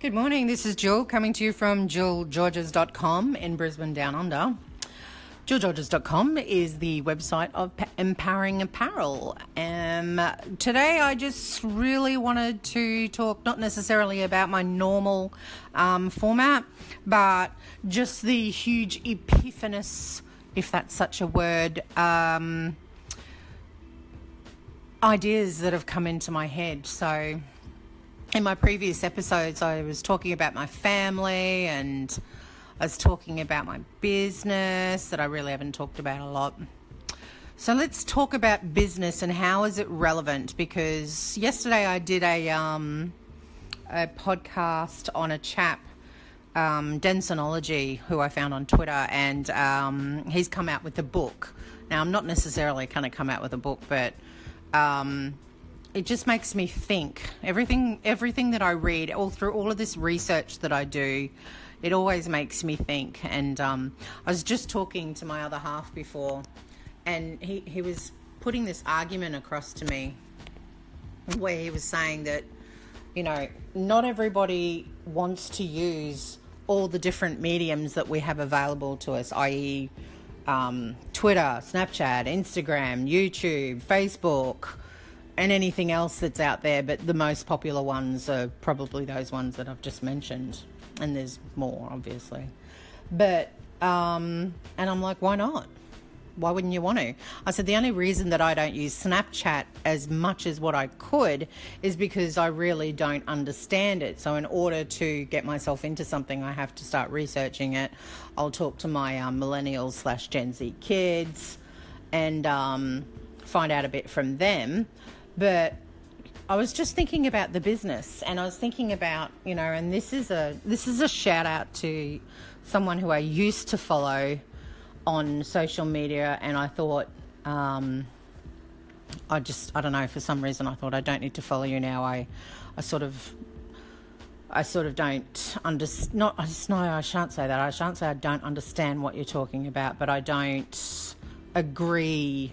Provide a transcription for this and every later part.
Good morning. This is Jill coming to you from jillgeorges.com in Brisbane Down Under. JillGeorges.com is the website of Empowering Apparel. Um, today, I just really wanted to talk not necessarily about my normal um, format, but just the huge epiphanous, if that's such a word, um, ideas that have come into my head. So, in my previous episodes, I was talking about my family and I was talking about my business that I really haven't talked about a lot. So let's talk about business and how is it relevant? Because yesterday I did a um, a podcast on a chap, um, Densonology, who I found on Twitter, and um, he's come out with a book. Now I'm not necessarily going to come out with a book, but um, it just makes me think. Everything everything that I read, all through all of this research that I do, it always makes me think. And um, I was just talking to my other half before, and he, he was putting this argument across to me where he was saying that, you know, not everybody wants to use all the different mediums that we have available to us, i.e., um, Twitter, Snapchat, Instagram, YouTube, Facebook and anything else that's out there, but the most popular ones are probably those ones that I've just mentioned, and there's more, obviously. But, um, and I'm like, why not? Why wouldn't you want to? I said, the only reason that I don't use Snapchat as much as what I could is because I really don't understand it. So, in order to get myself into something, I have to start researching it. I'll talk to my um, millennials slash Gen Z kids and um, find out a bit from them. But I was just thinking about the business and I was thinking about, you know, and this is a this is a shout out to someone who I used to follow on social media and I thought um, I just I don't know for some reason I thought I don't need to follow you now. I I sort of I sort of don't understand. Not I just no, I shan't say that. I shan't say I don't understand what you're talking about, but I don't agree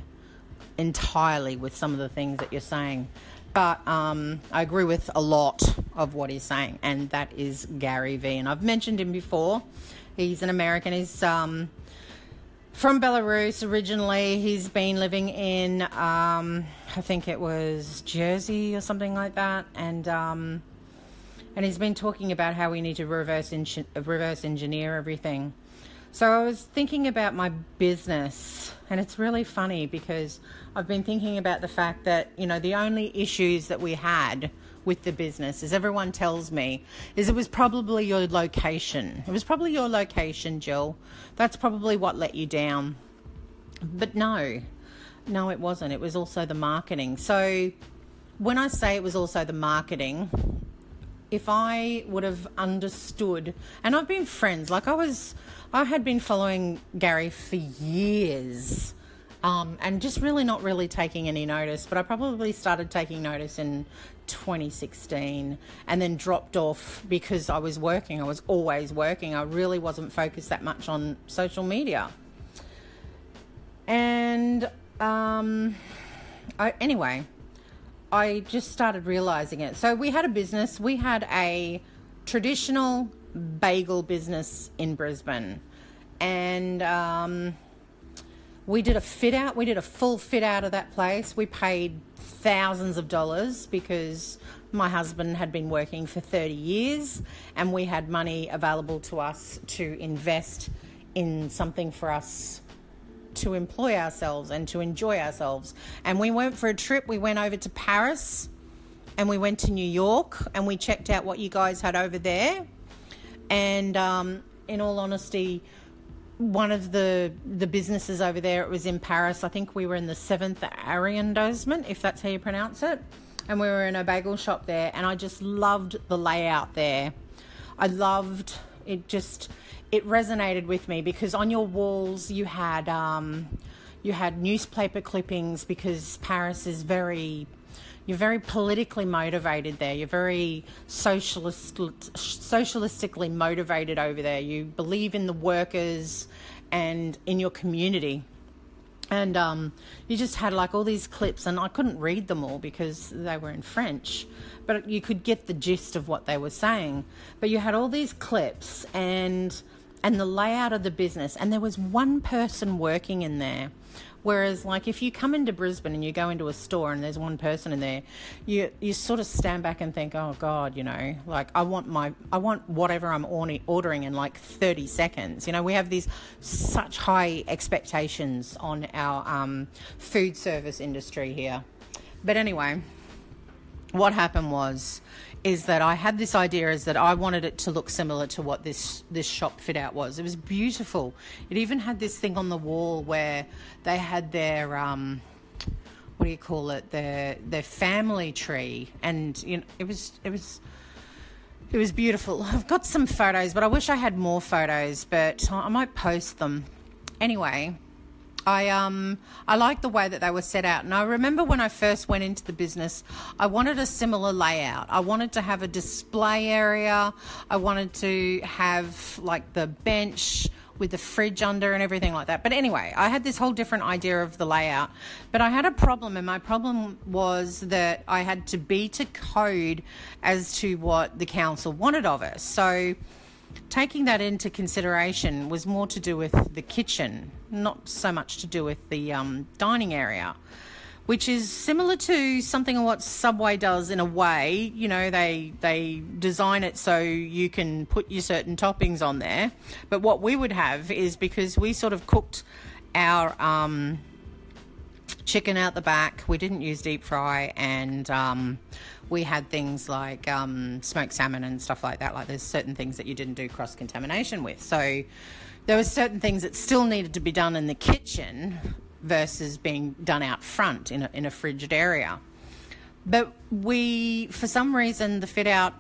entirely with some of the things that you're saying. But um, I agree with a lot of what he's saying, and that is Gary Vee. And I've mentioned him before. He's an American. He's um, from Belarus originally. He's been living in, um, I think it was Jersey or something like that. And um, and he's been talking about how we need to reverse, reverse engineer everything. So I was thinking about my business, and it's really funny because I've been thinking about the fact that, you know, the only issues that we had with the business, as everyone tells me, is it was probably your location. It was probably your location, Jill. That's probably what let you down. But no, no, it wasn't. It was also the marketing. So when I say it was also the marketing, if I would have understood, and I've been friends, like I was, I had been following Gary for years. Um, and just really not really taking any notice. But I probably started taking notice in 2016 and then dropped off because I was working. I was always working. I really wasn't focused that much on social media. And um, I, anyway, I just started realizing it. So we had a business, we had a traditional bagel business in Brisbane. And um, we did a fit out, we did a full fit out of that place. We paid thousands of dollars because my husband had been working for 30 years and we had money available to us to invest in something for us to employ ourselves and to enjoy ourselves. And we went for a trip. We went over to Paris and we went to New York and we checked out what you guys had over there. And um, in all honesty, one of the the businesses over there, it was in Paris. I think we were in the seventh arrondissement, if that's how you pronounce it. And we were in a bagel shop there, and I just loved the layout there. I loved it. Just it resonated with me because on your walls you had um, you had newspaper clippings because Paris is very you're very politically motivated there. You're very socialist socialistically motivated over there. You believe in the workers and in your community. and um, you just had like all these clips and i couldn't read them all because they were in french but you could get the gist of what they were saying but you had all these clips and and the layout of the business and there was one person working in there Whereas, like, if you come into Brisbane and you go into a store and there's one person in there, you you sort of stand back and think, oh God, you know, like I want my I want whatever I'm ordering in like 30 seconds. You know, we have these such high expectations on our um, food service industry here. But anyway, what happened was is that I had this idea is that I wanted it to look similar to what this this shop fit out was. It was beautiful. It even had this thing on the wall where they had their um, what do you call it their their family tree, and you know it was it was. It was beautiful. I've got some photos, but I wish I had more photos, but I might post them. Anyway, I um I like the way that they were set out. And I remember when I first went into the business, I wanted a similar layout. I wanted to have a display area. I wanted to have like the bench with the fridge under and everything like that. But anyway, I had this whole different idea of the layout. But I had a problem, and my problem was that I had to be to code as to what the council wanted of us. So taking that into consideration was more to do with the kitchen, not so much to do with the um, dining area, which is similar to something what Subway does in a way. You know, they they design it so you can put your certain toppings on there, but what we would have is because we sort of cooked our um, chicken out the back. We didn't use deep fry, and um, we had things like um, smoked salmon and stuff like that. Like there's certain things that you didn't do cross contamination with. So there were certain things that still needed to be done in the kitchen versus being done out front in a, in a frigid area. But we, for some reason, the fit out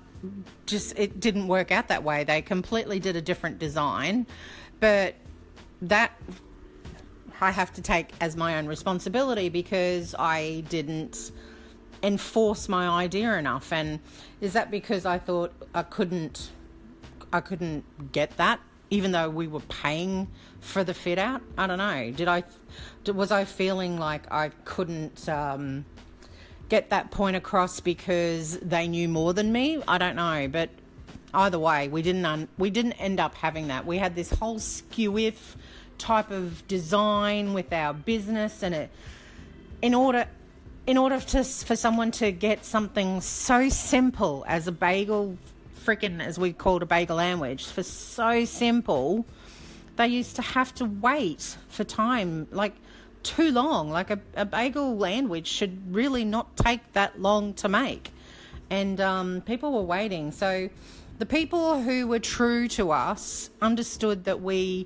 just it didn't work out that way. They completely did a different design, but that I have to take as my own responsibility because I didn't enforce my idea enough. And is that because I thought I couldn't, I couldn't get that, even though we were paying for the fit out? I don't know. Did I, was I feeling like I couldn't um, get that point across because they knew more than me? I don't know, but either way, we didn't un- we didn't end up having that. We had this whole skew if type of design with our business, and it in order in order to for someone to get something so simple as a bagel, freaking as we called a bagel sandwich, for so simple, they used to have to wait for time like too long. Like a, a bagel sandwich should really not take that long to make, and um, people were waiting. So the people who were true to us understood that we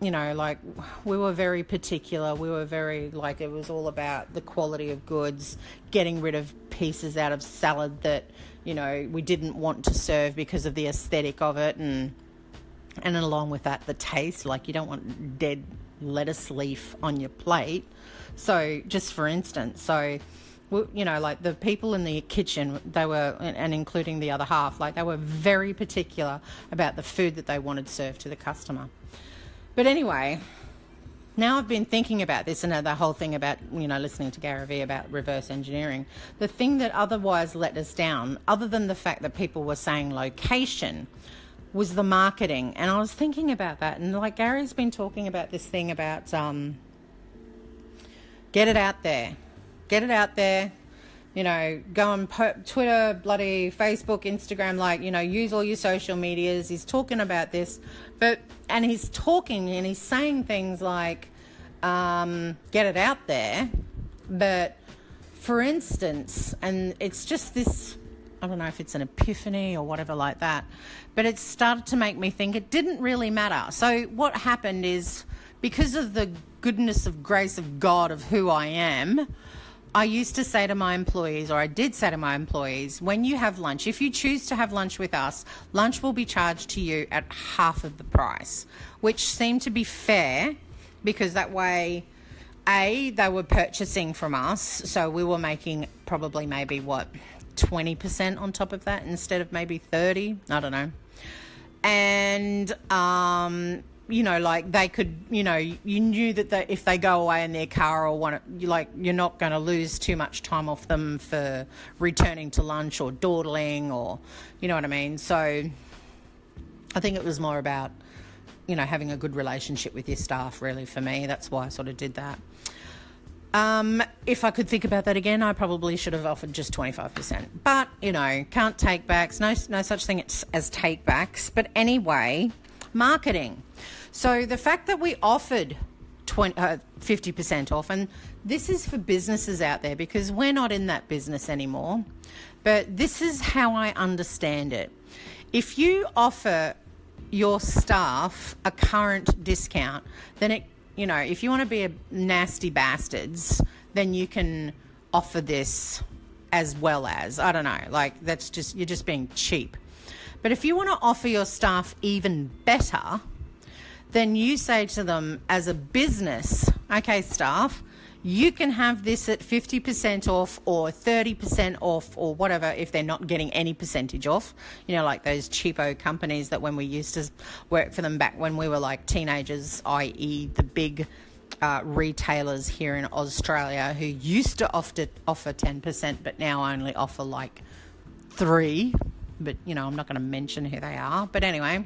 you know, like we were very particular. We were very like it was all about the quality of goods, getting rid of pieces out of salad that you know we didn't want to serve because of the aesthetic of it, and and along with that, the taste. Like you don't want dead lettuce leaf on your plate. So just for instance, so you know, like the people in the kitchen, they were, and including the other half, like they were very particular about the food that they wanted served to the customer. But anyway, now I've been thinking about this and the whole thing about, you know, listening to Gary Vee about reverse engineering. The thing that otherwise let us down, other than the fact that people were saying location, was the marketing. And I was thinking about that. And like Gary's been talking about this thing about um, get it out there. Get it out there you know, go on Twitter, bloody Facebook, Instagram, like, you know, use all your social medias. He's talking about this, but, and he's talking and he's saying things like, um, get it out there. But for instance, and it's just this, I don't know if it's an epiphany or whatever like that, but it started to make me think it didn't really matter. So what happened is because of the goodness of grace of God of who I am, I used to say to my employees, or I did say to my employees, when you have lunch, if you choose to have lunch with us, lunch will be charged to you at half of the price, which seemed to be fair because that way, A, they were purchasing from us, so we were making probably maybe what, 20% on top of that instead of maybe 30, I don't know. And um, you know, like they could, you know, you knew that if they go away in their car or want to, like, you're not going to lose too much time off them for returning to lunch or dawdling or, you know what I mean? So I think it was more about, you know, having a good relationship with your staff, really, for me. That's why I sort of did that. Um, if I could think about that again, I probably should have offered just 25%. But, you know, can't take backs, no, no such thing as take backs. But anyway, marketing. So the fact that we offered 20, uh, 50% off, and this is for businesses out there because we're not in that business anymore, but this is how I understand it. If you offer your staff a current discount, then it, you know, if you want to be a nasty bastards, then you can offer this as well as, I don't know, like that's just, you're just being cheap. But if you want to offer your staff even better, then you say to them as a business, okay, staff, you can have this at 50% off or 30% off or whatever if they're not getting any percentage off. You know, like those cheapo companies that when we used to work for them back when we were like teenagers, i.e., the big uh, retailers here in Australia who used to offer, offer 10% but now only offer like three. But, you know, I'm not going to mention who they are. But anyway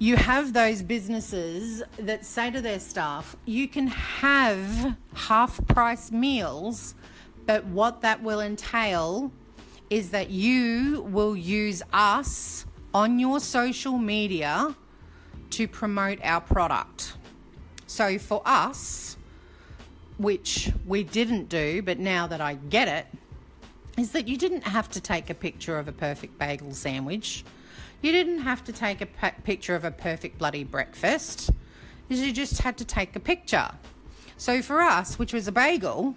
you have those businesses that say to their staff, you can have half price meals, but what that will entail is that you will use us on your social media to promote our product. So for us, which we didn't do, but now that I get it, is that you didn't have to take a picture of a perfect bagel sandwich you didn't have to take a picture of a perfect bloody breakfast. You just had to take a picture. So for us, which was a bagel,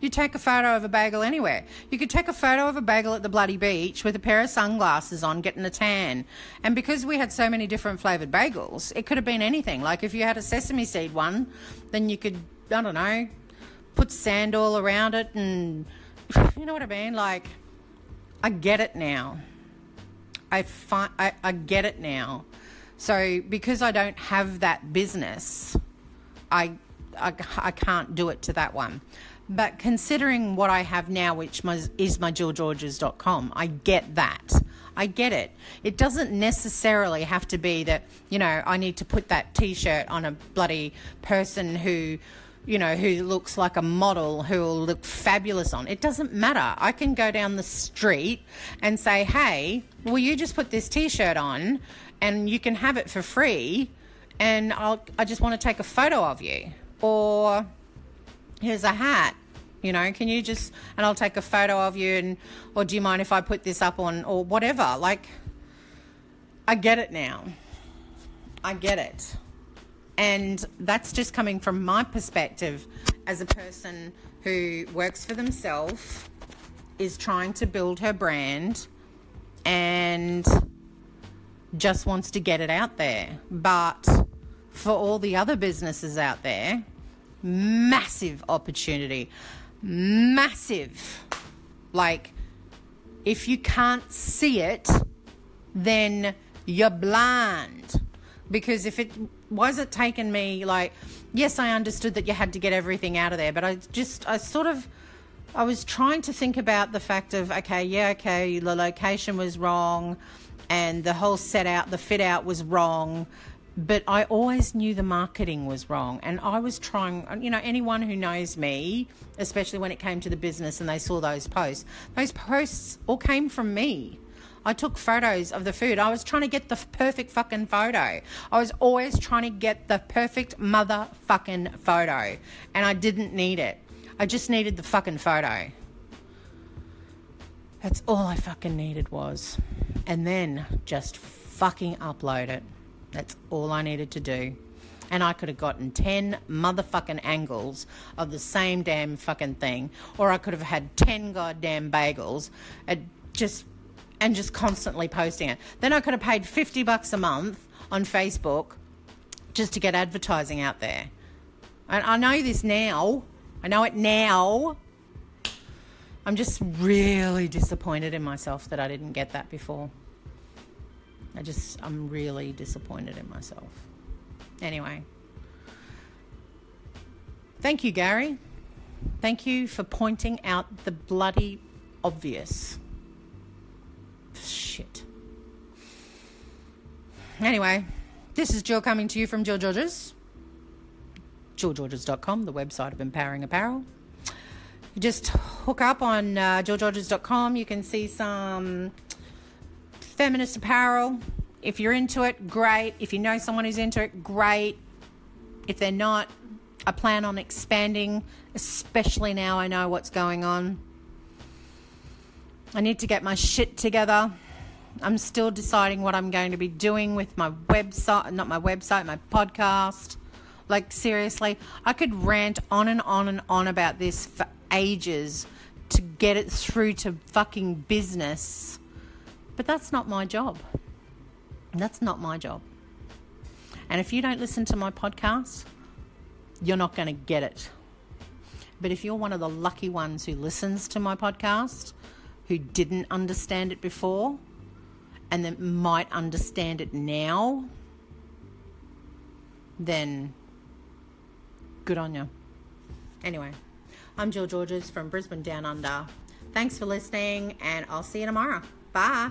you take a photo of a bagel anywhere. You could take a photo of a bagel at the bloody beach with a pair of sunglasses on, getting a tan. And because we had so many different flavored bagels, it could have been anything. Like if you had a sesame seed one, then you could, I don't know, put sand all around it and, you know what I mean? Like, I get it now. I, fi- I, I get it now. So because I don't have that business, I, I, I can't do it to that one. But considering what I have now, which is my jillgeorges.com, I get that. I get it. It doesn't necessarily have to be that, you know, I need to put that t shirt on a bloody person who you know, who looks like a model who will look fabulous on. It doesn't matter. I can go down the street and say, hey, will you just put this t shirt on and you can have it for free and I'll, I just want to take a photo of you. Or here's a hat. You know, can you just and I'll take a photo of you and or do you mind if I put this up on or whatever? Like I get it now. I get it. And that's just coming from my perspective as a person who works for themselves, is trying to build her brand, and just wants to get it out there. But for all the other businesses out there, massive opportunity. Massive. Like, if you can't see it, then you're blind. Because if it was it taking me like yes i understood that you had to get everything out of there but i just i sort of i was trying to think about the fact of okay yeah okay the location was wrong and the whole set out the fit out was wrong but i always knew the marketing was wrong. And i was trying you know anyone who knows me especially when it came to the business and they saw those posts those posts all came from me I took photos of the food. I was trying to get the perfect fucking photo. I was always trying to get the perfect motherfucking photo. And I didn't need it. I just needed the fucking photo. That's all I fucking needed was. And then just fucking upload it. That's all I needed to do. And I could have gotten 10 motherfucking angles of the same damn fucking thing. Or I could have had 10 goddamn bagels. It just and just constantly posting it. Then I could have paid 50 bucks a month on Facebook just to get advertising out there. And I know this now. I know it now. I'm just really disappointed in myself that I didn't get that before. I just, I'm really disappointed in myself. Anyway. Thank you, Gary. Thank you for pointing out the bloody obvious. Shit. Anyway, this is Jill coming to you from Jill Georges. JillGeorges.com, the website of Empowering Apparel. You just hook up on uh, JillGeorges.com. You can see some feminist apparel. If you're into it, great. If you know someone who's into it, great. If they're not, I plan on expanding, especially now I know what's going on. I need to get my shit together. I'm still deciding what I'm going to be doing with my website, not my website, my podcast. Like, seriously, I could rant on and on and on about this for ages to get it through to fucking business. But that's not my job. That's not my job. And if you don't listen to my podcast, you're not going to get it. But if you're one of the lucky ones who listens to my podcast, who didn't understand it before, and that might understand it now, then good on you. Anyway, I'm Jill Georges from Brisbane Down Under. Thanks for listening, and I'll see you tomorrow. Bye.